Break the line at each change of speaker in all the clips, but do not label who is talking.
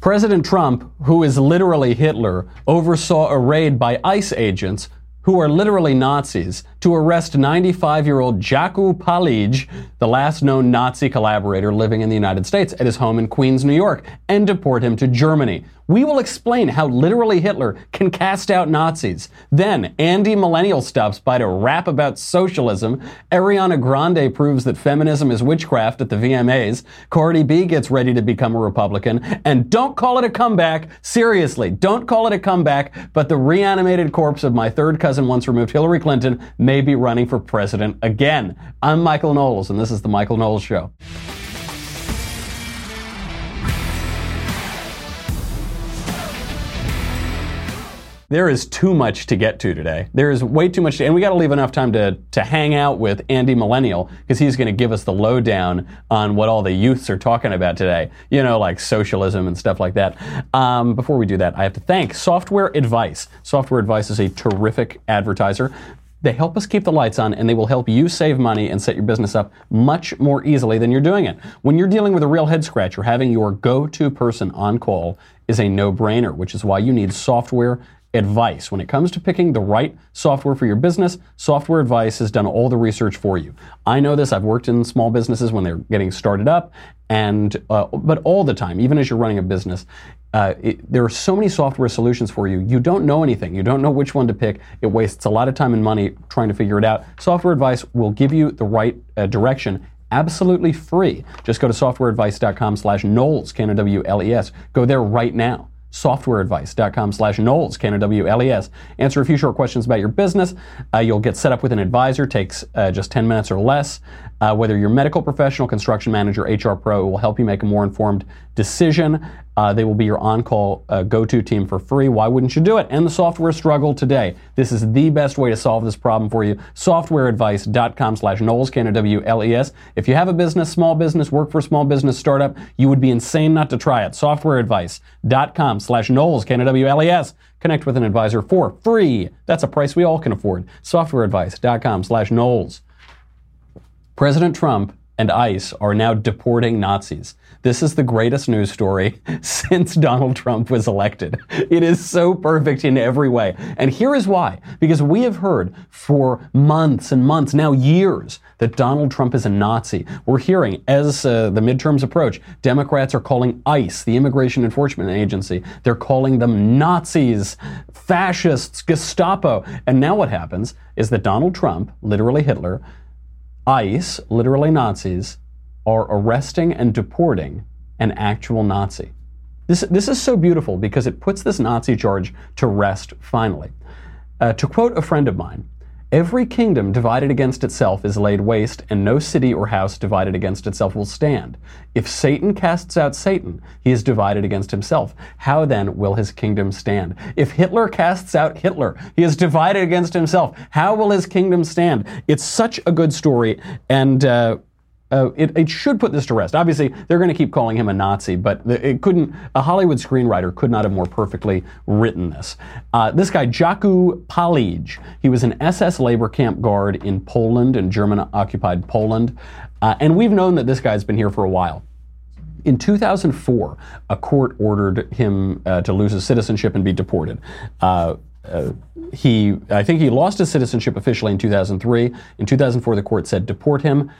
President Trump, who is literally Hitler, oversaw a raid by ICE agents who are literally Nazis, to arrest 95 year old Jaco Palij, the last known Nazi collaborator living in the United States, at his home in Queens, New York, and deport him to Germany. We will explain how literally Hitler can cast out Nazis. Then, Andy Millennial stops by to rap about socialism. Ariana Grande proves that feminism is witchcraft at the VMAs. Cardi B gets ready to become a Republican. And don't call it a comeback. Seriously, don't call it a comeback. But the reanimated corpse of my third cousin, once removed Hillary Clinton, may be running for president again. I'm Michael Knowles, and this is The Michael Knowles Show. There is too much to get to today. There is way too much, to, and we got to leave enough time to, to hang out with Andy Millennial because he's going to give us the lowdown on what all the youths are talking about today. You know, like socialism and stuff like that. Um, before we do that, I have to thank Software Advice. Software Advice is a terrific advertiser. They help us keep the lights on and they will help you save money and set your business up much more easily than you're doing it. When you're dealing with a real head scratcher, having your go to person on call is a no brainer, which is why you need software advice. When it comes to picking the right software for your business, Software Advice has done all the research for you. I know this. I've worked in small businesses when they're getting started up, and uh, but all the time, even as you're running a business, uh, it, there are so many software solutions for you. You don't know anything. You don't know which one to pick. It wastes a lot of time and money trying to figure it out. Software Advice will give you the right uh, direction absolutely free. Just go to softwareadvice.com slash Knowles, K-N-O-W-L-E-S. Go there right now softwareadvice.com slash Knowles, K-N-O-W-L-E-S. Answer a few short questions about your business. Uh, you'll get set up with an advisor, takes uh, just 10 minutes or less. Uh, whether you're medical professional, construction manager, HR pro, it will help you make a more informed decision. Uh, they will be your on-call uh, go-to team for free. Why wouldn't you do it? And the software struggle today. This is the best way to solve this problem for you. Softwareadvice.com slash K-N-O-W-L-E-S. If you have a business, small business, work for a small business startup, you would be insane not to try it. Softwareadvice.com slash Knowles, K-N-O-W-L-E-S. Connect with an advisor for free. That's a price we all can afford. Softwareadvice.com slash Knowles. President Trump and ICE are now deporting Nazis. This is the greatest news story since Donald Trump was elected. It is so perfect in every way. And here is why. Because we have heard for months and months, now years, that Donald Trump is a Nazi. We're hearing, as uh, the midterms approach, Democrats are calling ICE, the Immigration Enforcement Agency, they're calling them Nazis, fascists, Gestapo. And now what happens is that Donald Trump, literally Hitler, ICE, literally Nazis, are arresting and deporting an actual Nazi. This, this is so beautiful because it puts this Nazi charge to rest finally. Uh, to quote a friend of mine, Every kingdom divided against itself is laid waste, and no city or house divided against itself will stand. If Satan casts out Satan, he is divided against himself. How then will his kingdom stand? If Hitler casts out Hitler, he is divided against himself. How will his kingdom stand? It's such a good story, and uh, uh, it, it, should put this to rest. Obviously, they're going to keep calling him a Nazi, but it couldn't. A Hollywood screenwriter could not have more perfectly written this. Uh, this guy, Jaco Palij, he was an SS labor camp guard in Poland, in German-occupied Poland, uh, and we've known that this guy's been here for a while. In 2004, a court ordered him uh, to lose his citizenship and be deported. Uh, uh, he, I think he lost his citizenship officially in 2003. In 2004, the court said deport him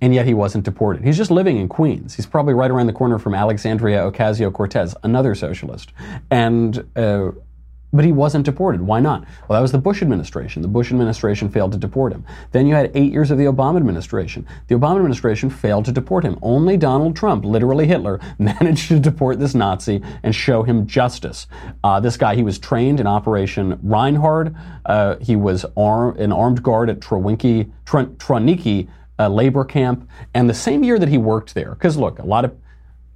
and yet he wasn't deported. He's just living in Queens. He's probably right around the corner from Alexandria Ocasio Cortez, another socialist. And uh, but he wasn't deported. Why not? Well, that was the Bush administration. The Bush administration failed to deport him. Then you had eight years of the Obama administration. The Obama administration failed to deport him. Only Donald Trump, literally Hitler, managed to deport this Nazi and show him justice. Uh, this guy, he was trained in Operation Reinhard. Uh, he was ar- an armed guard at Trawinki, Tr- a labor camp. And the same year that he worked there, because look, a lot of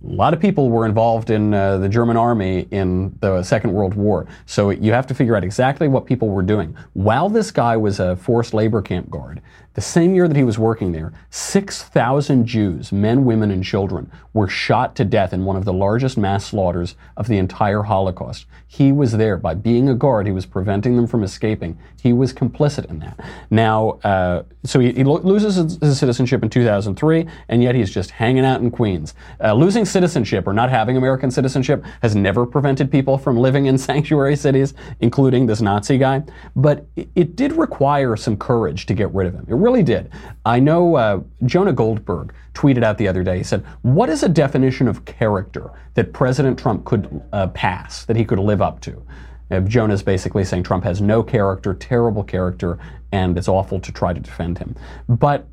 a lot of people were involved in uh, the German army in the Second World War. So you have to figure out exactly what people were doing. While this guy was a forced labor camp guard, the same year that he was working there, 6,000 Jews, men, women, and children, were shot to death in one of the largest mass slaughters of the entire Holocaust. He was there. By being a guard, he was preventing them from escaping. He was complicit in that. Now, uh, so he, he lo- loses his, citizenship in 2003, and yet he's just hanging out in Queens. Uh, losing citizenship or not having American citizenship has never prevented people from living in sanctuary cities, including this Nazi guy. But it, did require some courage to get rid of him. It really did. I know uh, Jonah Goldberg tweeted out the other day. He said, "What is a definition of character that President Trump could uh, pass, that he could live up to?" Uh, Jonah's basically saying Trump has no character, terrible character, and it's awful to try to defend him. But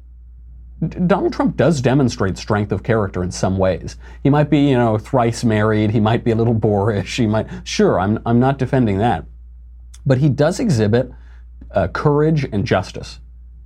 Donald Trump does demonstrate strength of character in some ways. He might be, you know, thrice married. He might be a little boorish. He might, sure, I'm, I'm not defending that. But he does exhibit uh, courage and justice.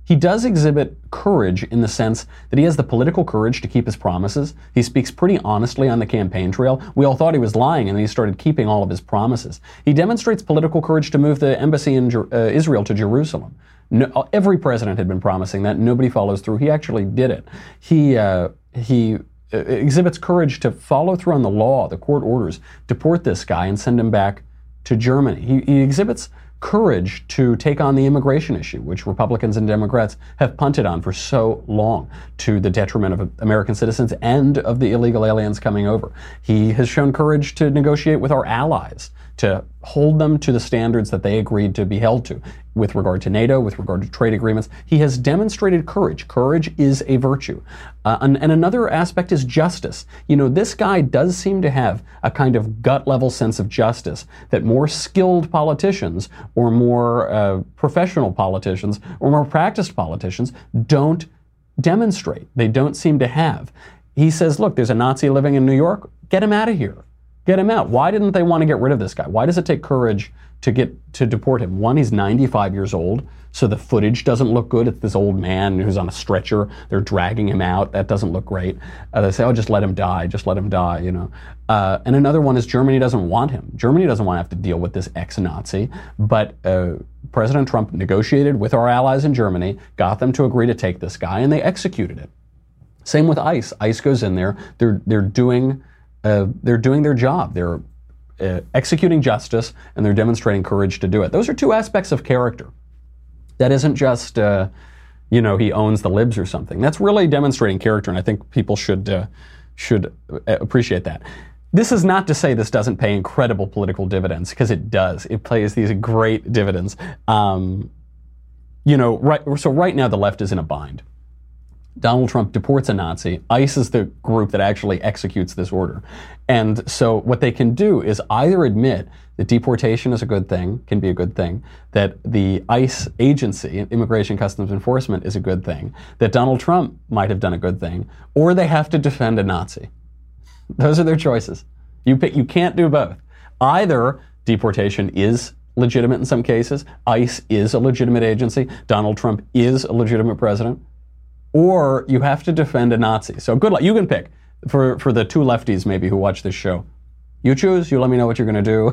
He does exhibit courage in the sense that he has the political courage to keep his promises. He speaks pretty honestly on the campaign trail. We all thought he was lying, and then he started keeping all of his promises. He demonstrates political courage to move the embassy in uh, Israel to Jerusalem. No, every president had been promising that. Nobody follows through. He actually did it. He uh, he uh, exhibits courage to follow through on the law, the court orders, deport this guy and send him back to Germany. He, he exhibits courage to take on the immigration issue, which Republicans and Democrats have punted on for so long to the detriment of American citizens and of the illegal aliens coming over. He has shown courage to negotiate with our allies to hold them to the standards that they agreed to be held to with regard to NATO, with regard to trade agreements. He has demonstrated courage. Courage is a virtue. Uh, and, and, another aspect is justice. You know, this guy does seem to have a kind of gut level sense of justice that more skilled politicians or more uh, professional politicians or more practiced politicians don't demonstrate. They don't seem to have. He says, look, there's a Nazi living in New York. Get him out of here. Get him out. Why didn't they want to get rid of this guy? Why does it take courage to get to deport him? One, he's 95 years old, so the footage doesn't look good. It's this old man who's on a stretcher. They're dragging him out. That doesn't look great. Uh, they say, "Oh, just let him die. Just let him die." You know. Uh, and another one is Germany doesn't want him. Germany doesn't want to have to deal with this ex-Nazi. But uh, President Trump negotiated with our allies in Germany, got them to agree to take this guy, and they executed it. Same with ICE. ICE goes in there. They're they're doing uh, they're doing their job. They're uh, executing justice and they're demonstrating courage to do it. Those are two aspects of character. That isn't just, uh, you know, he owns the libs or something. That's really demonstrating character, and I think people should uh, should uh, appreciate that. This is not to say this doesn't pay incredible political dividends, because it does. It pays these great dividends. Um, you know, right. So right now the left is in a bind. Donald Trump deports a Nazi. ICE is the group that actually executes this order. And so what they can do is either admit that deportation is a good thing, can be a good thing, that the ICE agency, Immigration Customs Enforcement, is a good thing, that Donald Trump might have done a good thing, or they have to defend a Nazi. Those are their choices. You, pick, you can't do both. Either deportation is legitimate in some cases, ICE is a legitimate agency, Donald Trump is a legitimate president, or you have to defend a Nazi. So good luck. You can pick for for the two lefties maybe who watch this show. You choose. You let me know what you're going to do.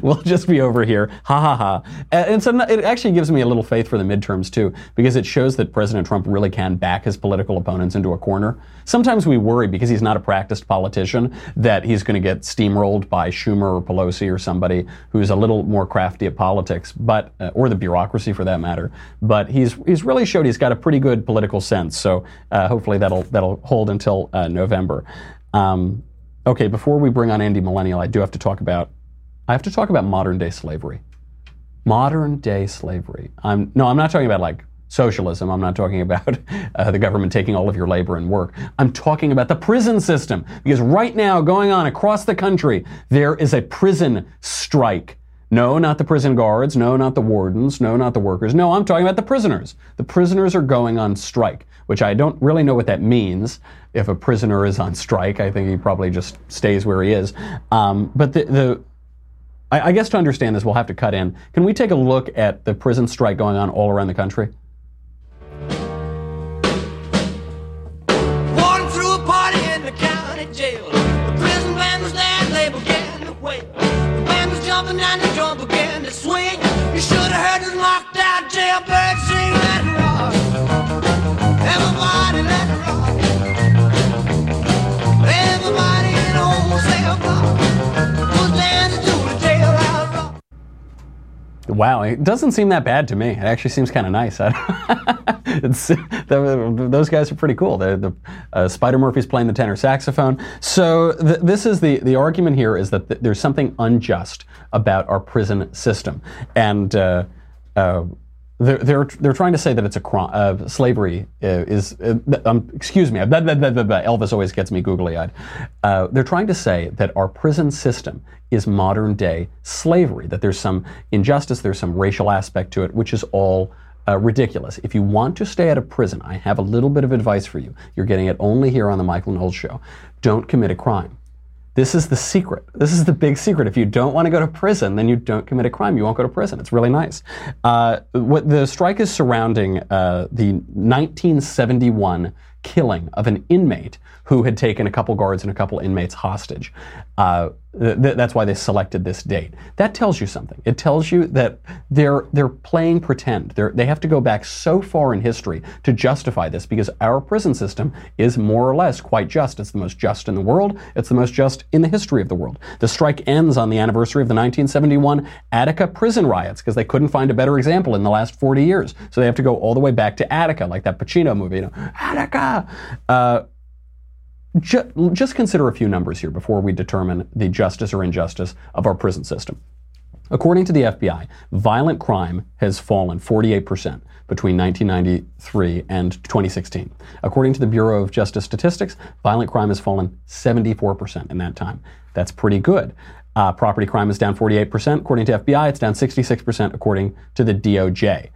we'll just be over here. Ha ha ha. And so it actually gives me a little faith for the midterms too, because it shows that President Trump really can back his political opponents into a corner. Sometimes we worry because he's not a practiced politician that he's going to get steamrolled by Schumer or Pelosi or somebody who's a little more crafty at politics, but uh, or the bureaucracy for that matter. But he's he's really showed he's got a pretty good political sense. So uh, hopefully that'll that'll hold until uh, November. Um, Okay, before we bring on Andy Millennial, I do have to talk about I have to talk about modern day slavery. Modern day slavery. I'm no, I'm not talking about like socialism. I'm not talking about uh, the government taking all of your labor and work. I'm talking about the prison system because right now going on across the country there is a prison strike. No, not the prison guards. No, not the wardens. No, not the workers. No, I'm talking about the prisoners. The prisoners are going on strike which I don't really know what that means. If a prisoner is on strike, I think he probably just stays where he is. Um, but the, the I, I guess to understand this, we'll have to cut in. Can we take a look at the prison strike going on all around the country? Jumping and the drum began to swing. You should have heard the knocked out jailbird sing that rock. Wow, it doesn't seem that bad to me. It actually seems kind of nice. those guys are pretty cool. The uh, Spider Murphy's playing the tenor saxophone. So th- this is the the argument here is that th- there's something unjust about our prison system, and. Uh, uh, they're, they're, they're trying to say that it's a crime. Uh, slavery uh, is, uh, um, excuse me, blah, blah, blah, Elvis always gets me googly eyed. Uh, they're trying to say that our prison system is modern day slavery, that there's some injustice, there's some racial aspect to it, which is all uh, ridiculous. If you want to stay out of prison, I have a little bit of advice for you. You're getting it only here on the Michael Knowles Show. Don't commit a crime. This is the secret. This is the big secret. If you don't want to go to prison, then you don't commit a crime. You won't go to prison. It's really nice. Uh, what the strike is surrounding uh, the 1971 killing of an inmate who had taken a couple guards and a couple inmates hostage. Uh, th- that's why they selected this date. That tells you something. It tells you that they're they're playing pretend. They're, they have to go back so far in history to justify this because our prison system is more or less quite just. It's the most just in the world. It's the most just in the history of the world. The strike ends on the anniversary of the 1971 Attica prison riots because they couldn't find a better example in the last 40 years. So they have to go all the way back to Attica, like that Pacino movie. You know, Attica. Uh, just consider a few numbers here before we determine the justice or injustice of our prison system. According to the FBI, violent crime has fallen 48% between 1993 and 2016. According to the Bureau of Justice Statistics, violent crime has fallen 74% in that time. That's pretty good. Uh, property crime is down 48%. According to FBI, it's down 66% according to the DOJ.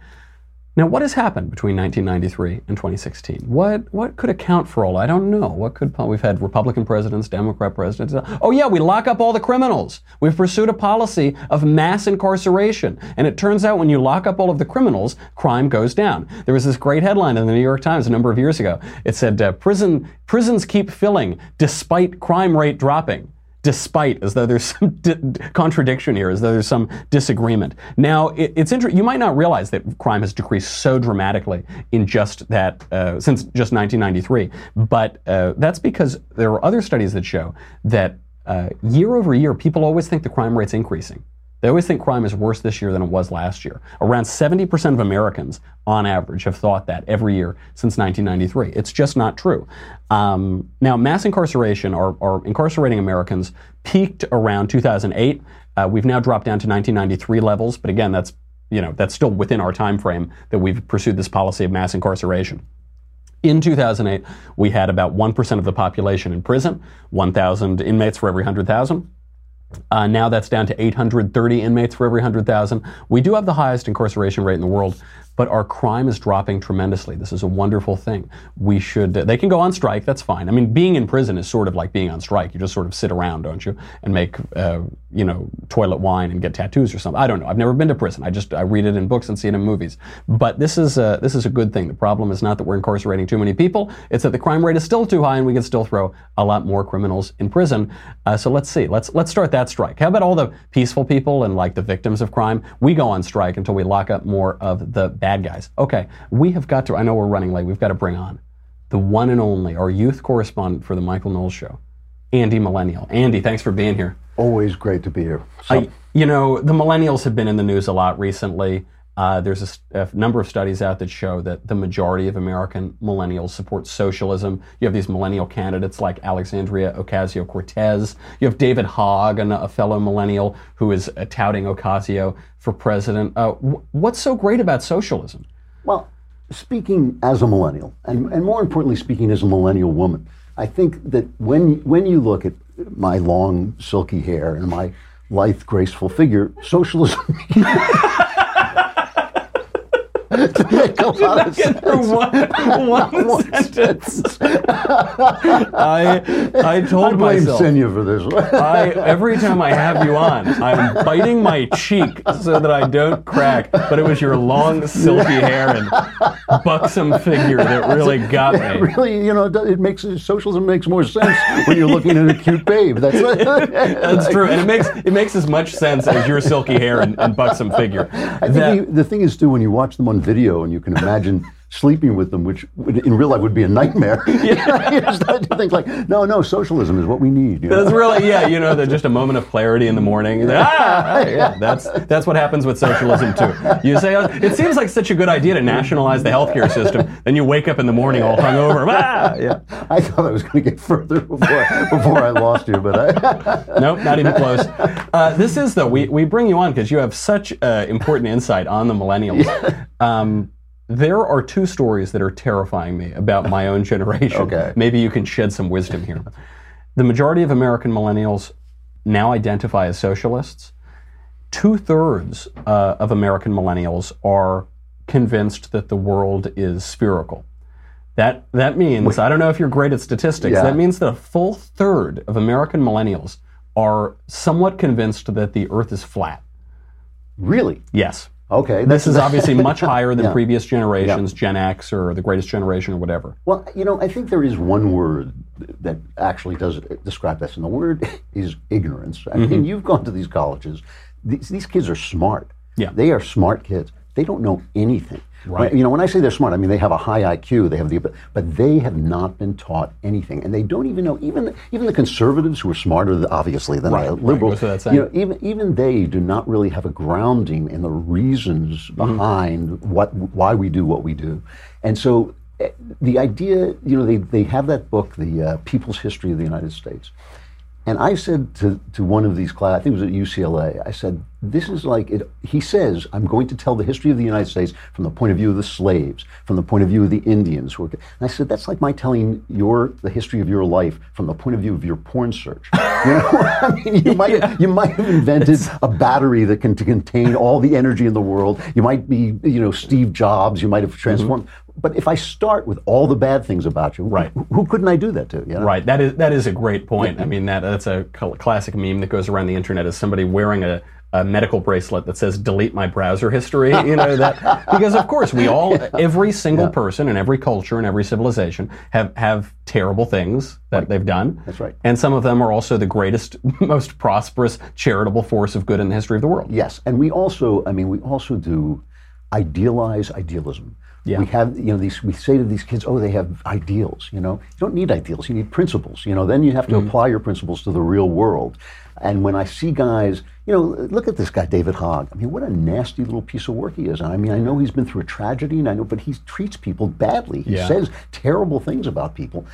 Now, what has happened between 1993 and 2016? What what could account for all? I don't know. What could we've had Republican presidents, Democrat presidents. Oh yeah, we lock up all the criminals. We've pursued a policy of mass incarceration, and it turns out when you lock up all of the criminals, crime goes down. There was this great headline in the New York Times a number of years ago. It said, uh, "Prison prisons keep filling despite crime rate dropping." Despite, as though there's some di- contradiction here, as though there's some disagreement. Now, it, it's interesting. You might not realize that crime has decreased so dramatically in just that uh, since just 1993, but uh, that's because there are other studies that show that uh, year over year, people always think the crime rate's increasing. They always think crime is worse this year than it was last year. Around 70% of Americans, on average, have thought that every year since 1993. It's just not true. Um, now, mass incarceration or, or, incarcerating Americans peaked around 2008. Uh, we've now dropped down to 1993 levels, but again, that's you know that's still within our time frame that we've pursued this policy of mass incarceration. In 2008, we had about 1% of the population in prison, 1,000 inmates for every 100,000. Uh, now that's down to 830 inmates for every 100,000. We do have the highest incarceration rate in the world, but our crime is dropping tremendously. This is a wonderful thing. We should, they can go on strike, that's fine. I mean, being in prison is sort of like being on strike. You just sort of sit around, don't you? And make, uh, you know, toilet wine and get tattoos or something. I don't know. I've never been to prison. I just, I read it in books and see it in movies. But this is, a, this is a good thing. The problem is not that we're incarcerating too many people. It's that the crime rate is still too high and we can still throw a lot more criminals in prison. Uh, so let's see. Let's, let's start that strike. How about all the peaceful people and like the victims of crime? We go on strike until we lock up more of the bad guys. Okay, we have got to, I know we're running late, we've got to bring on the one and only, our youth correspondent for the Michael Knowles Show, Andy Millennial. Andy, thanks for being here.
Always great to be here.
I, you know, the millennials have been in the news a lot recently. Uh, there's a, a, number of studies out that show that the majority of American millennials support socialism. You have these millennial candidates like Alexandria Ocasio Cortez. You have David Hogg, a fellow millennial who is uh, touting Ocasio for president. Uh, what's so great about socialism?
Well, speaking as a millennial, and, and more importantly, speaking as a millennial woman, I think that when, when you look at my long, silky hair and my lithe, graceful figure, socialism. to make a lot of sense.
One, one, one sentence. I, I told
I blame
myself.
Senya for this.
I, every time I have you on, I'm biting my cheek so that I don't crack. But it was your long, silky hair and buxom figure that really got me.
really, you know, it makes socialism makes more sense when you're looking at a cute babe. That's
that's true, and it makes it makes as much sense as your silky hair and, and buxom figure.
I think that, the, the thing is too when you watch them on video and you can imagine sleeping with them, which would, in real life would be a nightmare. Yeah. you start to think like, no, no, socialism is what we need. You know?
That's really yeah, you know, just a moment of clarity in the morning. ah, yeah, that's that's what happens with socialism too. You say oh, it seems like such a good idea to nationalize the healthcare system, then you wake up in the morning all hungover. Ah, yeah.
I thought I was going to get further before before I lost you, but I
nope, not even close. Uh, this is though we we bring you on because you have such uh, important insight on the millennials. Um, there are two stories that are terrifying me about my own generation.
Okay.
Maybe you can shed some wisdom here. The majority of American millennials now identify as socialists. Two thirds uh, of American millennials are convinced that the world is spherical. That, that means, I don't know if you're great at statistics,
Yeah.
that means that a full third of American millennials are somewhat convinced that the earth is flat.
really
Yes.
Okay.
This is obviously much higher than
Yeah.
previous generations, Gen X or the greatest generation or whatever.
Well, you know, I think there is one word that actually does describe this, and the word is ignorance. I
Mm-hmm.
mean, you've gone to these colleges. These, these kids are smart.
Yeah.
They are smart kids. They don't know anything.
Right.
When- You know, when I say they're smart, I mean they have a high IQ. They have the, but they have not been taught anything, and they don't even know. Even even the conservatives who are smarter, obviously, than
Right,
the liberals.
saying.
you know, even even they do not really have a grounding in the reasons behind what why we do what we do, and so eh, the idea, you know, they, they have that book, the uh, People's History of the United States, and I said to, to one of these class, I think it was at UCLA, I said, this is like, it, he says, I'm going to tell the history of the United States from the point of view of the slaves, from the point of view of the Indians. Who and I said, that's like my telling your, the history of your life from the point of view of your porn search. You know, I mean, you might, you might have invented a battery that can to contain all the energy in the world. You might be, you know, Steve Jobs, you might have mm-hmm. transformed. But if I start with all the bad things about you,
Right.
who, who couldn't I do that to? You know?
Right. That is that is a great point. I mean that that's a classic meme that goes around the internet is somebody wearing a, a medical bracelet that says "delete my browser history." You know that because of course we all, every single person in every culture and every civilization have have terrible things that they've done.
That's right.
And some of them are also the greatest, most prosperous, charitable force of good in the history of the world.
Yes, and we also, I mean, we also do idealize idealism.
Yeah.
We have, you know, these. We say to these kids, "Oh, they have ideals." You know, you don't need ideals. You need principles. You know, then you have to mm-hmm. apply your principles to the real world. And when I see guys, you know, look at this guy, David Hogg. I mean, what a nasty little piece of work he is. I mean, I know he's been through a tragedy, and I know, but he treats people badly. He
Yeah.
says terrible things about people,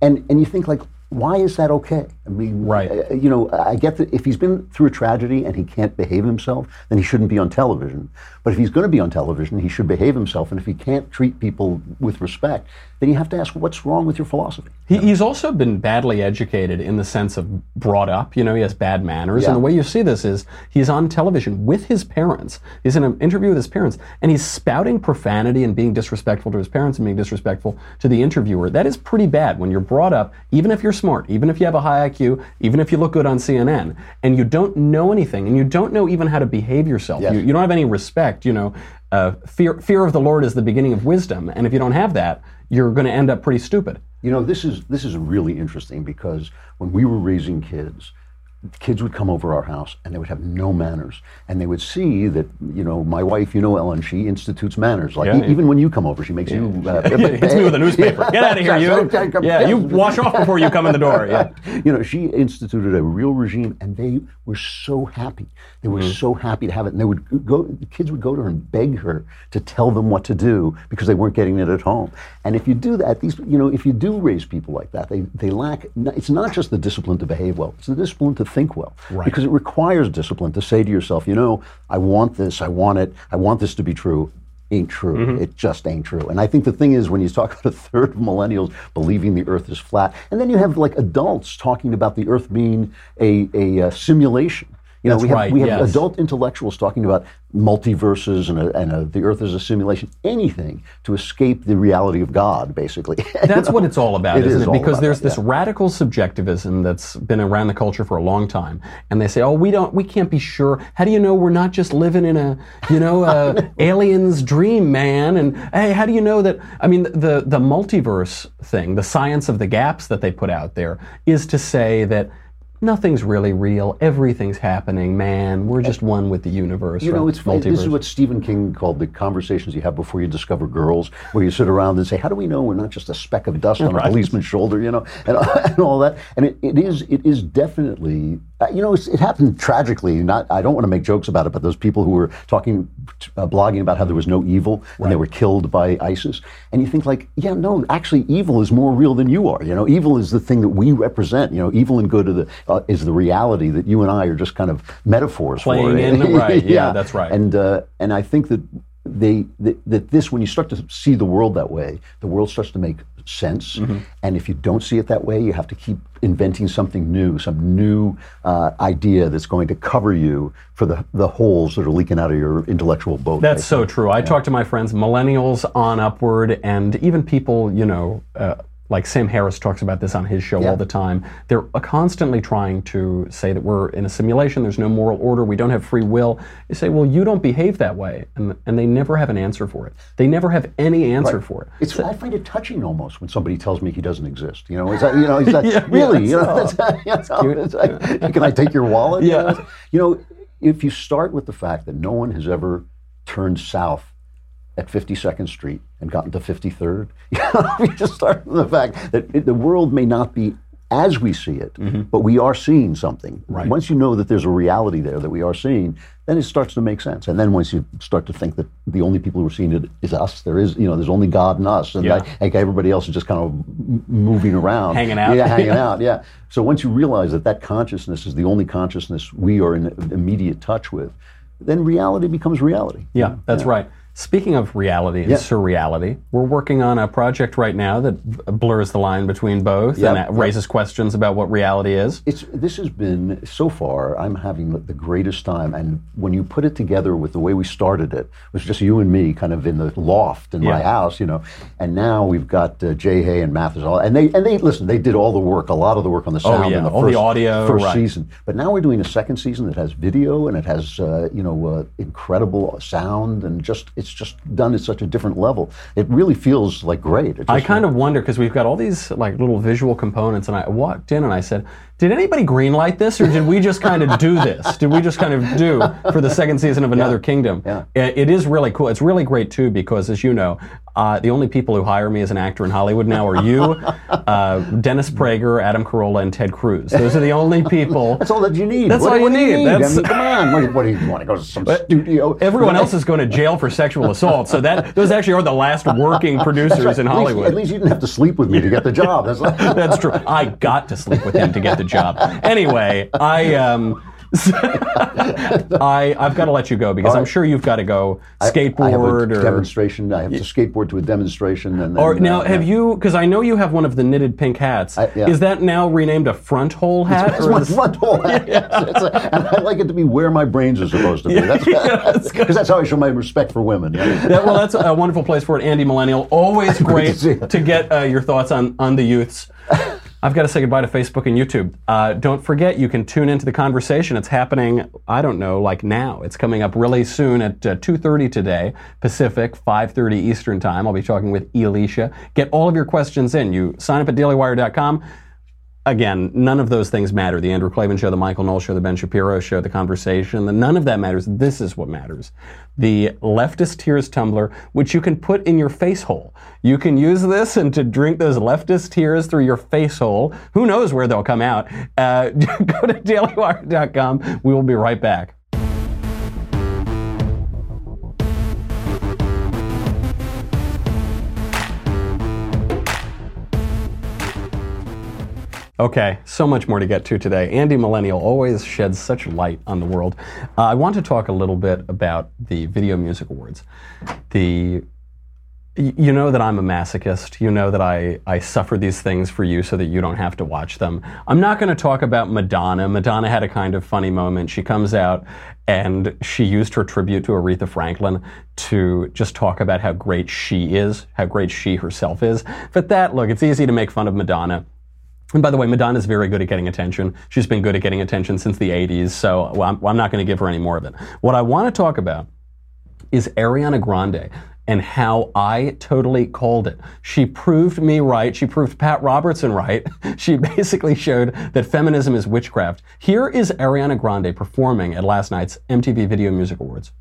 and and you think like, why is that okay? I mean,
Right.
uh, you know, I get that if he's been through a tragedy and he can't behave himself, then he shouldn't be on television. But if he's going to be on television, he should behave himself. And if he can't treat people with respect, then you have to ask, what's wrong with your philosophy?
He, he's also been badly educated in the sense of brought up. You know, he has bad manners.
Yeah.
And the way you see this is he's on television with his parents. He's in an interview with his parents, and he's spouting profanity and being disrespectful to his parents and being disrespectful to the interviewer. That is pretty bad when you're brought up, even if you're smart, even if you have a high IQ, even if you look good on CNN, and you don't know anything, and you don't know even how to behave yourself.
Yes.
You, you don't have any respect. You know, uh, fear, fear of the Lord is the beginning of wisdom. And if you don't have that, you're going to end up pretty stupid.
You know, this is this is really interesting because when we were raising kids, kids would come over our house and they would have no manners, and they would see that you know my wife, you know Ellen, she institutes manners. Like
Yeah,
e-
yeah.
even when you come over, she makes you. Uh,
Hits me with a newspaper. Get out of here, you. Yeah, you wash off before you come in the door. Yeah.
you know, she instituted a real regime, and they were so happy. They were so happy to have it, and they would go. The kids would go to her and beg her to tell them what to do because they weren't getting it at home. And if you do that, these, you know, if you do raise people like that, they they lack. It's not just the discipline to behave well; it's the discipline to think well.
Right.
Because it requires discipline to say to yourself, you know, I want this, I want it, I want this to be true. Ain't true.
Mm-hmm.
It just ain't true. And I think the thing is, when you talk about a third of millennials believing the Earth is flat, and then you have like adults talking about the Earth being a, a, uh simulation. You know,
That's
we have,
right,
we have
yes.
adult intellectuals talking about multiverses and, a, and a, the Earth is a simulation. Anything to escape the reality of God, basically.
That's what it's all about,
It
isn't
is
it? Because there's
that,
this radical subjectivism that's been around the culture for a long time, and they say, "Oh, we don't, we can't be sure. How do you know we're not just living in a, you know, a alien's dream, man? And hey, how do you know that? I mean, the the multiverse thing, the science of the gaps that they put out there, is to say that." Nothing's really real. Everything's happening, man. We're just one with the universe.
You know, it's funny. This is what Stephen King called the conversations you have before you discover girls, where you sit around and say, "How do we know we're not just a speck of dust on a policeman's shoulder?" You know, and, and all that. And it, it is it is definitely you know it happened tragically. Not I don't want to make jokes about it, but those people who were talking, uh, blogging about how there was no evil and they were killed by ISIS, and you think like, yeah, no, actually, evil is more real than you are. You know, evil is the thing that we represent. You know, evil and good are the uh, is the reality that you and I are just kind of metaphors for
Playing
it.
in, right, yeah, that's right.
And uh, and I think that they that, that this when you start to see the world that way, the world starts to make sense.
Mm-hmm.
And if you don't see it that way, you have to keep inventing something new, some new uh, idea that's going to cover you for the the holes that are leaking out of your intellectual boat.
That's so true. I talk to my friends, millennials on upward, and even people, you know, uh, like Sam Harris talks about this on his show
Yeah.
all the time. They're uh, constantly trying to say that we're in a simulation, there's no moral order, we don't have free will. You say, well, you don't behave that way. And, and they never have an answer for it. They never have any answer for it.
It's, I find it touching almost when somebody tells me he doesn't exist. You know, is that, you know, is that
Yeah,
really?
yeah,
you know, that's, you know, like, can I take your wallet?
Yeah.
You know, if you start with the fact that no one has ever turned south at 52nd Street and gotten to 53rd, you know, just start with the fact that it, the world may not be as we see it, mm-hmm. but we are seeing something.
Right.
Once you know that there's a reality there that we are seeing, then it starts to make sense. And then once you start to think that the only people who are seeing it is us, there is, you know, there's only God and us, and
Yeah.
like, like everybody else is just kind of moving around,
Hanging out.
yeah, hanging out, yeah. So once you realize that that consciousness is the only consciousness we are in immediate touch with, then reality becomes reality.
Yeah, that's right. Speaking of reality and
Yeah.
surreality, we're working on a project right now that blurs the line between both
Yep,
and
yep.
raises questions about what reality is.
It's this has been so far. I'm having the greatest time, and when you put it together with the way we started it, it was just you and me, kind of in the loft in my house, you know. And now we've got uh, Jay Hay and Mathis, all, and they and they listen. They did all the work, a lot of the work on the sound
Oh, yeah,
in the
all the
first,
audio,
first
right.
season. But now we're doing a second season that has video and it has uh, you know uh, incredible sound and just it's just done at such a different level. It really feels like great.
I kind of wonder because we've got all these like little visual components, and I walked in and I said, "Did anybody greenlight this, or did we just kind of do this? Did we just kind of do for the second season of Another Kingdom?"
Yeah.
It- it is really cool. It's really great too because, as you know, uh, the only people who hire me as an actor in Hollywood now are you, uh, Dennis Prager, Adam Carolla, and Ted Cruz. Those are the only people.
That's all that you need.
That's
what,
all you need.
I
That's-
mean, come on. What, what do you want to go to some studio?
Everyone else is going to jail for sexual assault, so that those actually are the last working producers
Right.
in
At least-
Hollywood.
At least, you didn't have to sleep with me to get the job. That's
That's true. I got to sleep with him to get the job. Anyway, I um, I I've got to let you go because I'm sure you've got to go skateboard
I have a
or.
demonstration. I have to skateboard to a demonstration, and then,
Or now,
uh,
have you? Because I know you have one of the knitted pink hats.
I- yeah.
Is that now renamed a front hole hat?
That's my
is-
front hole. Yes, it's a- and I like it to be where my brains are supposed to be. That's
that's good.
because that's how I show my respect for women. yeah.
Yeah, well, that's a wonderful place for it. Andy Millennial, always great
you.
to get uh, your thoughts on, on the youths. I've got to say goodbye to Facebook and YouTube. Uh, don't forget, you can tune into the conversation. It's happening, I don't know, like now. It's coming up really soon at uh, 2.30 today, Pacific, 5.30 Eastern Time. I'll be talking with Elisha. Get all of your questions in. You sign up at dailywire.com. Again, none of those things matter. The Andrew Klavan Show, the Michael Knowles Show, the Ben Shapiro Show, the conversation, the, none of that matters. This is what matters. The leftist tears tumbler, which you can put in your face hole. You can use this and to drink those leftist tears through your face hole. Who knows where they'll come out? Uh, go to dailywire.com. We will be right back. Okay, so much more to get to today. Andy Millennial always sheds such light on the world. Uh, I want to talk a little bit about the Video Music Awards. The you know that I'm a masochist. You know that I, I suffer these things for you so that you don't have to watch them. I'm not going to talk about Madonna. Madonna had a kind of funny moment. She comes out and she used her tribute to Aretha Franklin to just talk about how great she is, how great she herself is. But that, look, it's easy to make fun of Madonna. And by the way, Madonna's very good at getting attention. She's been good at getting attention since the 80s, so I'm, I'm not going to give her any more of it. What I want to talk about is Ariana Grande. and how I totally called it. She proved me right. She proved Pat Robertson right. She basically showed that feminism is witchcraft. Here is Ariana Grande performing at last night's MTV Video Music Awards.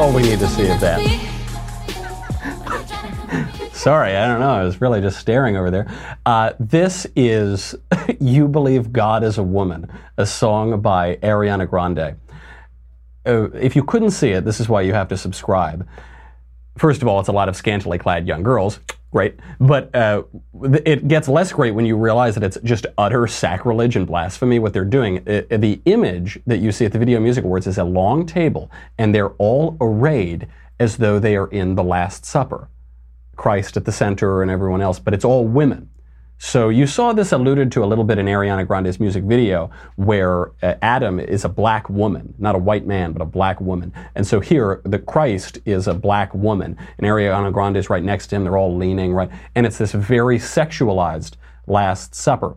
All we need to see of that. Sorry, I don't know. I was really just staring over there. Uh, this is You Believe God is a Woman, a song by Ariana Grande. Uh, if you couldn't see it, this is why you have to subscribe. First of all, it's a lot of scantily clad young girls. Great. But uh, it gets less great when you realize that it's just utter sacrilege and blasphemy what they're doing. It, the image that you see at the Video Music Awards is a long table, and they're all arrayed as though they are in the Last Supper. Christ at the center and everyone else, but it's all women. So you saw this alluded to a little bit in Ariana Grande's music video, where uh, Adam is a black woman, not a white man, but a black woman. And so here, the Christ is a black woman, and Ariana Grande is right next to him. They're all leaning right, and it's this very sexualized Last Supper.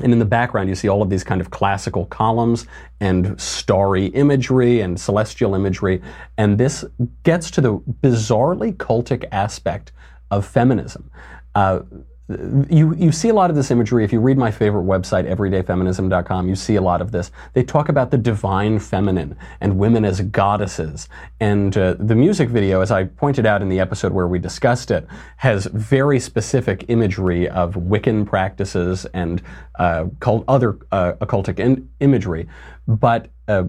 And in the background, you see all of these kind of classical columns and starry imagery and celestial imagery. And this gets to the bizarrely cultic aspect of feminism. Uh, you, you see a lot of this imagery. If you read my favorite website, everydayfeminism.com, you see a lot of this. They talk about the divine feminine and women as goddesses. And uh, the music video, as I pointed out in the episode where we discussed it, has very specific imagery of Wiccan practices and uh, cult, other uh, occultic in- imagery. But uh,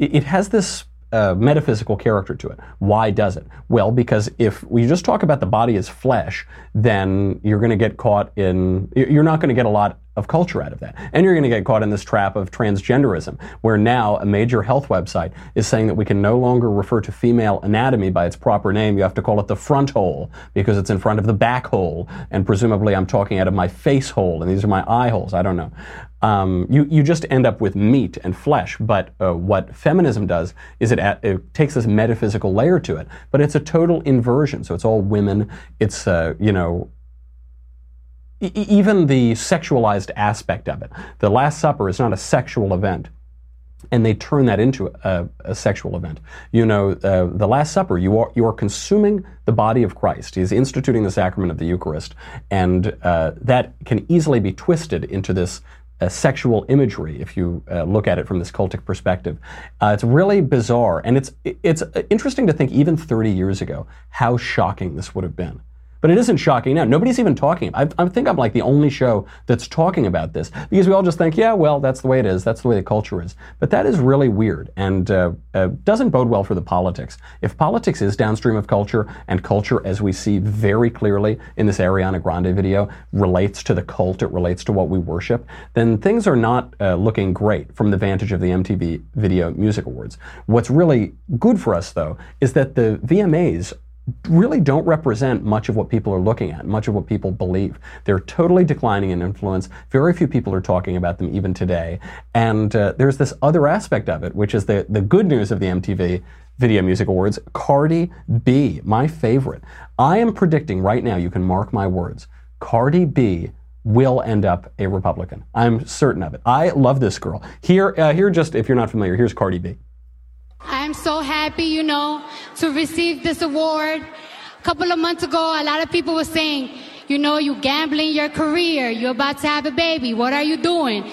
it, it has this uh, metaphysical character to it. Why does it? Well, because if we just talk about the body as flesh, then you're going to get caught in, you're not going to get a lot of culture out of that. And you're going to get caught in this trap of transgenderism, where now a major health website is saying that we can no longer refer to female anatomy by its proper name. You have to call it the front hole because it's in front of the back hole. And presumably I'm talking out of my face hole, and these are my eye holes. I don't know. Um, you, you just end up with meat and flesh. But uh, what feminism does is it, it takes this metaphysical layer to it, but it's a total inversion. So it's all women. It's, uh, you know, even the sexualized aspect of it. The Last Supper is not a sexual event. And they turn that into a, a sexual event. You know, uh, the Last Supper, you are, you are consuming the body of Christ. He's instituting the sacrament of the Eucharist. And uh, that can easily be twisted into this uh, sexual imagery if you uh, look at it from this cultic perspective. Uh, it's really bizarre, and it's it's interesting to think even 30 years ago how shocking this would have been. But it isn't shocking now. Nobody's even talking. I, I, think I'm like the only show that's talking about this because we all just think, yeah, well, that's the way it is. That's the way the culture is. But that is really weird and uh, uh, doesn't bode well for the politics. If politics is downstream of culture and culture, as we see very clearly in this Ariana Grande video, relates to the cult, it relates to what we worship, then things are not uh, looking great from the vantage of the MTV Video Music Awards. What's really good for us, though, is that the VMAs really don't represent much of what people are looking at, much of what people believe. They're totally declining in influence. Very few people are talking about them even today. And uh, there's this other aspect of it, which is the, the good news of the MTV Video Music Awards. Cardi B, my favorite. I am predicting right now, you can mark my words, Cardi B will end up a Republican. I'm certain of it. I love this girl. Here, uh, here just, if you're not familiar, here's Cardi B.
I'm so happy, you know, to receive this award. A couple of months ago, a lot of people were saying, you know, you're gambling your career. You're about to have a baby. What are you doing?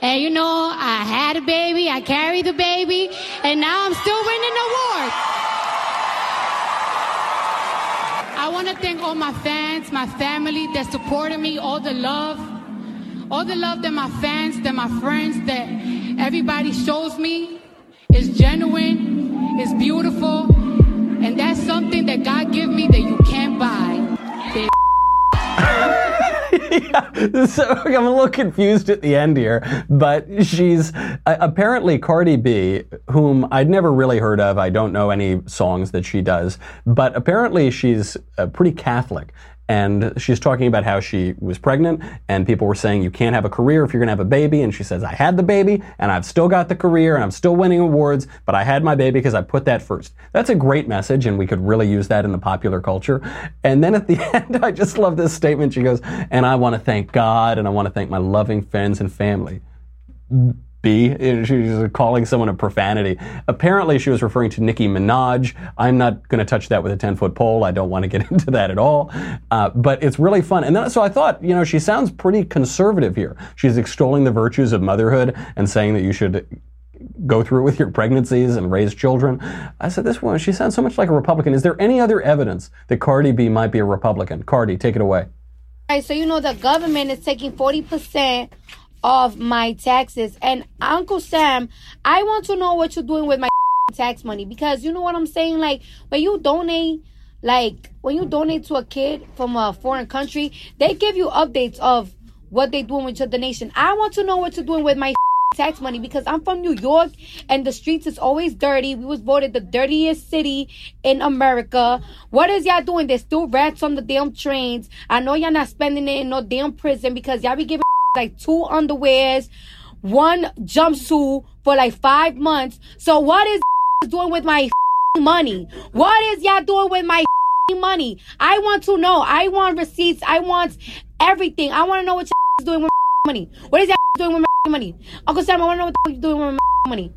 And you know, I had a baby, I carried the baby, and now I'm still winning awards. I want to thank all my fans, my family that supported me, all the love, all the love that my fans, that my friends, that everybody shows me is genuine, is beautiful, and that's something that God give me that you can't buy. They
so I'm a little confused at the end here, but she's uh, apparently Cardi B, whom I'd never really heard of. I don't know any songs that she does, but apparently she's uh, pretty Catholic. And she's talking about how she was pregnant, and people were saying you can't have a career if you're gonna have a baby. And she says, I had the baby, and I've still got the career, and I'm still winning awards, but I had my baby because I put that first. That's a great message, and we could really use that in the popular culture. And then at the end, I just love this statement. She goes, and I wanna thank God, and I wanna thank my loving friends and family. B. She was calling someone a profanity. Apparently, she was referring to Nicki Minaj. I'm not going to touch that with a 10 foot pole. I don't want to get into that at all. Uh, but it's really fun. And then, so I thought, you know, she sounds pretty conservative here. She's extolling the virtues of motherhood and saying that you should go through with your pregnancies and raise children. I said, this woman, she sounds so much like a Republican. Is there any other evidence that Cardi B might be a Republican? Cardi, take it away.
Right, so you know the government is taking 40% of my taxes. And Uncle Sam, I want to know what you're doing with my tax money because you know what I'm saying? Like when you donate like when you donate to a kid from a foreign country, they give you updates of what they're doing with your donation. I want to know what you're doing with my tax money because I'm from New York and the streets is always dirty. We was voted the dirtiest city in America. What is y'all doing? There's still rats on the damn trains. I know y'all not spending it in no damn prison because y'all be giving like two underwears, one jumpsuit for like five months. So what is doing with my money? What is y'all doing with my money? I want to know. I want receipts. I want everything. I want to know what y'all doing with my money. What is y'all doing with my money? Uncle Sam, I want to know what you're doing with my money.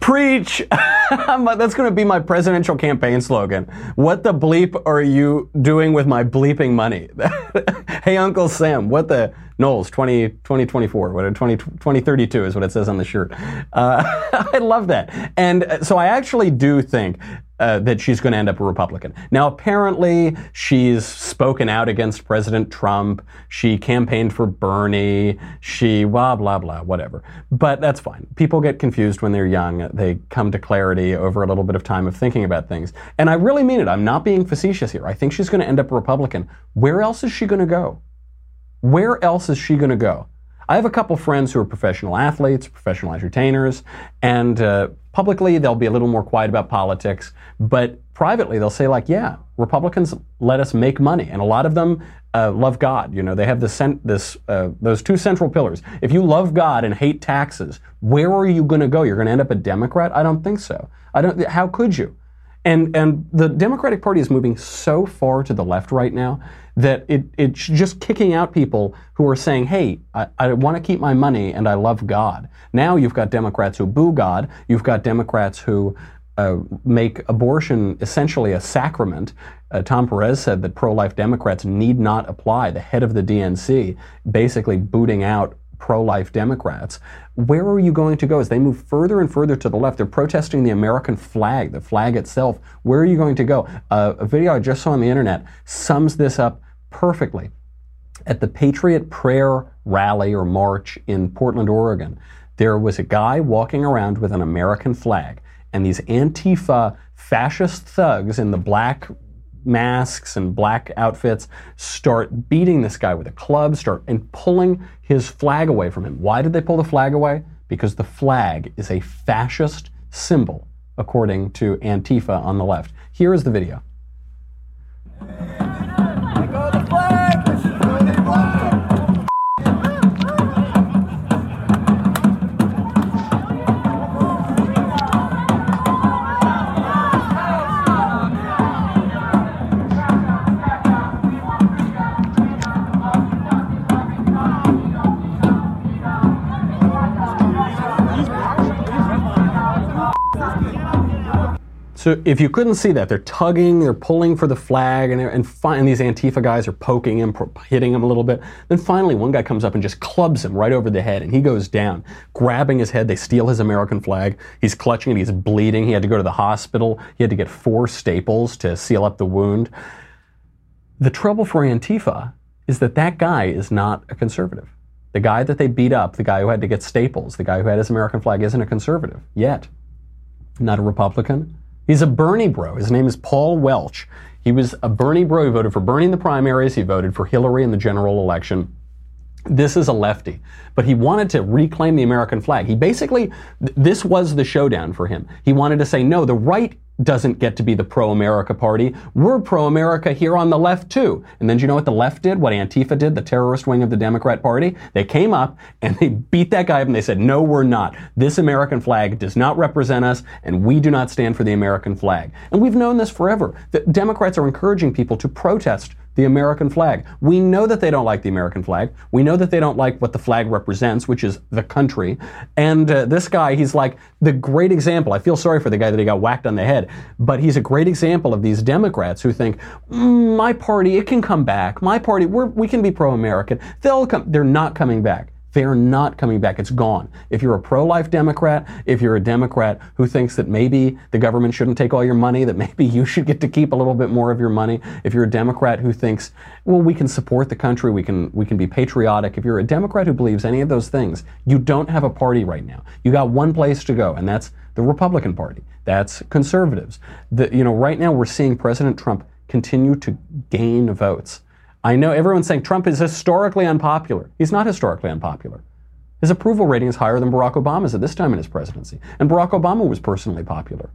Preach! That's going to be my presidential campaign slogan. What the bleep are you doing with my bleeping money? hey, Uncle Sam, what the. Knowles, 20, 2024, what, 20, 2032 is what it says on the shirt. Uh, I love that. And uh, so I actually do think uh, that she's going to end up a Republican. Now, apparently, she's spoken out against President Trump. She campaigned for Bernie. She blah, blah, blah, whatever. But that's fine. People get confused when they're young. They come to clarity over a little bit of time of thinking about things. And I really mean it. I'm not being facetious here. I think she's going to end up a Republican. Where else is she going to go? Where else is she going to go? I have a couple friends who are professional athletes, professional entertainers, and uh, publicly they'll be a little more quiet about politics, but privately they'll say like, "Yeah, Republicans let us make money," and a lot of them uh, love God. You know, they have this, this uh, those two central pillars. If you love God and hate taxes, where are you going to go? You're going to end up a Democrat? I don't think so. I don't. How could you? And and the Democratic Party is moving so far to the left right now that it, it's just kicking out people who are saying, hey, I, I want to keep my money and I love God. Now you've got Democrats who boo God. You've got Democrats who uh, make abortion essentially a sacrament. Uh, Tom Perez said that pro life Democrats need not apply. The head of the DNC basically booting out pro life Democrats. Where are you going to go as they move further and further to the left? They're protesting the American flag, the flag itself. Where are you going to go? Uh, a video I just saw on the internet sums this up perfectly. At the Patriot Prayer Rally or March in Portland, Oregon, there was a guy walking around with an American flag, and these Antifa fascist thugs in the black masks and black outfits start beating this guy with a club, start and pulling his flag away from him. Why did they pull the flag away? Because the flag is a fascist symbol, according to Antifa on the left. Here is the video. So if you couldn't see that, they're tugging, they're pulling for the flag, and, and, fi- and these Antifa guys are poking him, hitting him a little bit. Then finally, one guy comes up and just clubs him right over the head, and he goes down, grabbing his head. They steal his American flag. He's clutching it. He's bleeding. He had to go to the hospital. He had to get four staples to seal up the wound. The trouble for Antifa is that that guy is not a conservative. The guy that they beat up, the guy who had to get staples, the guy who had his American flag, isn't a conservative yet not a Republican. He's a Bernie bro. His name is Paul Welch. He was a Bernie bro. He voted for Bernie in the primaries. He voted for Hillary in the general election. This is a lefty, but he wanted to reclaim the American flag. He basically, th- this was the showdown for him. He wanted to say, no, the right doesn't get to be the pro America party. We're pro America here on the left too. And then do you know what the left did? What Antifa did, the terrorist wing of the Democrat Party? They came up and they beat that guy up and they said, no, we're not. This American flag does not represent us and we do not stand for the American flag. And we've known this forever. The Democrats are encouraging people to protest the American flag. We know that they don't like the American flag. We know that they don't like what the flag represents, which is the country. And uh, this guy, he's like the great example. I feel sorry for the guy that he got whacked on the head, but he's a great example of these Democrats who think, "Mm, my party, it can come back. My party, we can be pro-American. They'll come. They're not coming back. They're not coming back. It's gone. If you're a pro life Democrat, if you're a Democrat who thinks that maybe the government shouldn't take all your money, that maybe you should get to keep a little bit more of your money, if you're a Democrat who thinks, well, we can support the country, we can, we can be patriotic, if you're a Democrat who believes any of those things, you don't have a party right now. You got one place to go, and that's the Republican Party. That's conservatives. The, you know, right now we're seeing President Trump continue to gain votes. I know everyone's saying Trump is historically unpopular. He's not historically unpopular. His approval rating is higher than Barack Obama's at this time in his presidency. And Barack Obama was personally popular.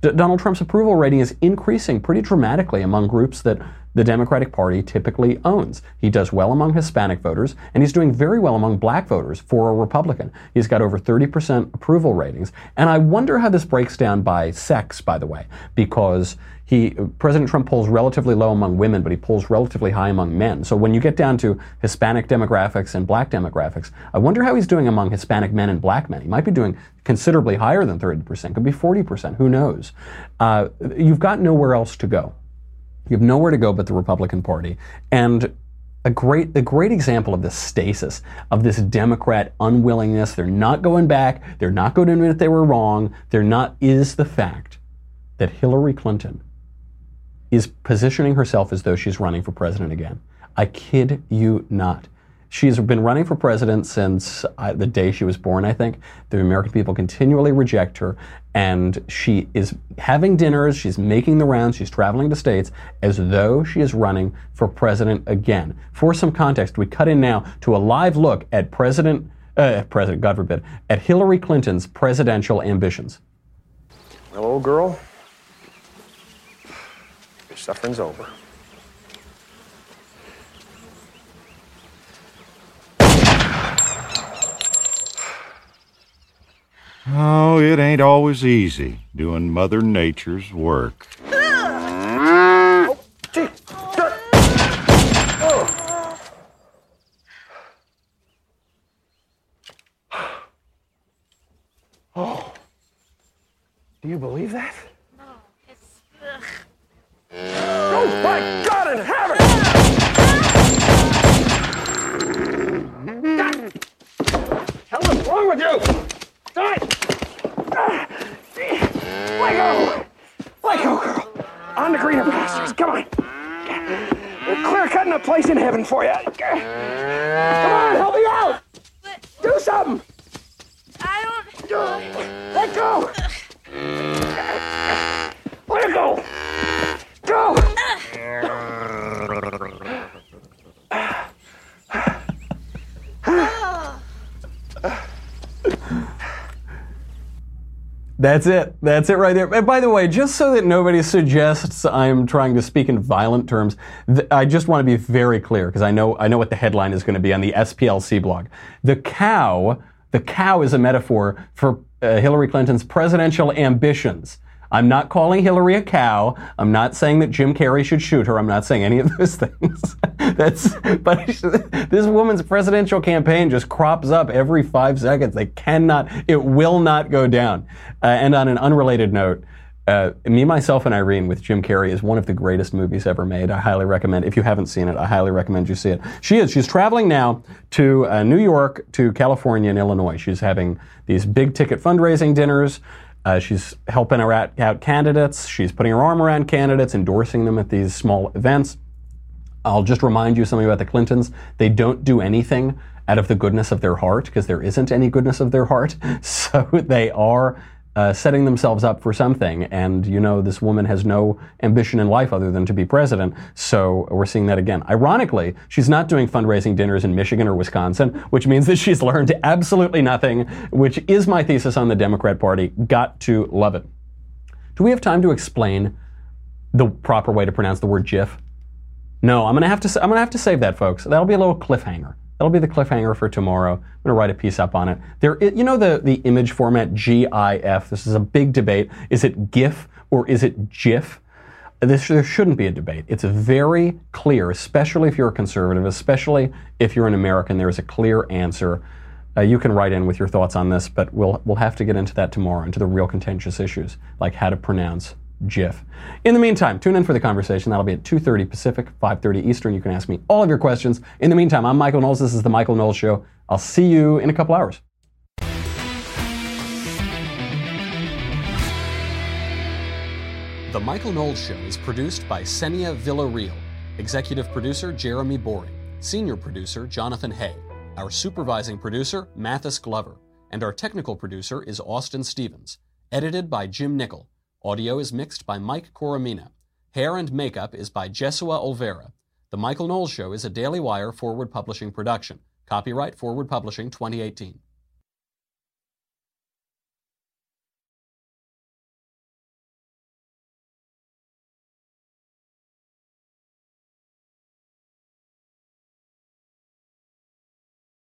D- Donald Trump's approval rating is increasing pretty dramatically among groups that the Democratic Party typically owns. He does well among Hispanic voters, and he's doing very well among black voters for a Republican. He's got over 30% approval ratings. And I wonder how this breaks down by sex, by the way, because he President Trump polls relatively low among women, but he polls relatively high among men. So when you get down to Hispanic demographics and black demographics, I wonder how he's doing among Hispanic men and black men. He might be doing considerably higher than 30%, could be 40%, who knows? Uh, you've got nowhere else to go. You have nowhere to go but the Republican Party. And a great, the great example of this stasis, of this Democrat unwillingness, they're not going back, they're not going to admit they were wrong, they're not, is the fact that Hillary Clinton is positioning herself as though she's running for president again. I kid you not. She's been running for president since uh, the day she was born, I think. The American people continually reject her, and she is having dinners, she's making the rounds, she's traveling to states as though she is running for president again. For some context, we cut in now to a live look at President, uh, President, God forbid, at Hillary Clinton's presidential ambitions.
Hello, girl, your suffering's over.
Oh, it ain't always easy doing Mother Nature's work.
Do you believe that? No, it's. Oh my God in heaven! Hell is wrong with you? Die! Let go! Let go, girl! On the greener pastures, come on! We're clear cutting a place in heaven for you. Come on, help me out! Do something!
I don't.
Let go! Let it go! Go!
That's it. That's it right there. And by the way, just so that nobody suggests I'm trying to speak in violent terms, th- I just want to be very clear because I know I know what the headline is going to be on the SPLC blog. The cow, the cow is a metaphor for uh, Hillary Clinton's presidential ambitions. I'm not calling Hillary a cow. I'm not saying that Jim Carrey should shoot her. I'm not saying any of those things. That's but this woman's presidential campaign just crops up every five seconds. They cannot. It will not go down. Uh, and on an unrelated note, Uh, Me, Myself, and Irene with Jim Carrey is one of the greatest movies ever made. I highly recommend. If you haven't seen it, I highly recommend you see it. She is. She's traveling now to uh, New York, to California, and Illinois. She's having these big ticket fundraising dinners. Uh, she's helping out candidates. She's putting her arm around candidates, endorsing them at these small events. I'll just remind you something about the Clintons. They don't do anything out of the goodness of their heart because there isn't any goodness of their heart. So they are uh, setting themselves up for something. And you know, this woman has no ambition in life other than to be president. So we're seeing that again. Ironically, she's not doing fundraising dinners in Michigan or Wisconsin, which means that she's learned absolutely nothing, which is my thesis on the Democrat Party. Got to love it. Do we have time to explain the proper way to pronounce the word GIF? No, I'm gonna have to. I'm gonna have to save that, folks. That'll be a little cliffhanger. That'll be the cliffhanger for tomorrow. I'm gonna write a piece up on it. There, you know the the image format GIF. This is a big debate. Is it GIF or is it GIF? This, there shouldn't be a debate. It's very clear, especially if you're a conservative, especially if you're an American. There is a clear answer. Uh, you can write in with your thoughts on this, but we'll we'll have to get into that tomorrow, into the real contentious issues like how to pronounce GIF. In the meantime, tune in for the conversation. That'll be at 2:30 Pacific, 5:30 Eastern. You can ask me all of your questions. In the meantime, I'm Michael Knowles. This is the Michael Knowles Show. I'll see you in a couple hours. The Michael Knowles Show is produced by Senia Villarreal, executive producer Jeremy Boring, senior producer Jonathan Hay, our supervising producer Mathis Glover, and our technical producer is Austin Stevens. Edited by Jim Nickel. Audio is mixed by Mike Coromina. Hair and makeup is by Jesua Olvera. The Michael Knowles Show is a Daily Wire Forward Publishing production. Copyright Forward Publishing 2018.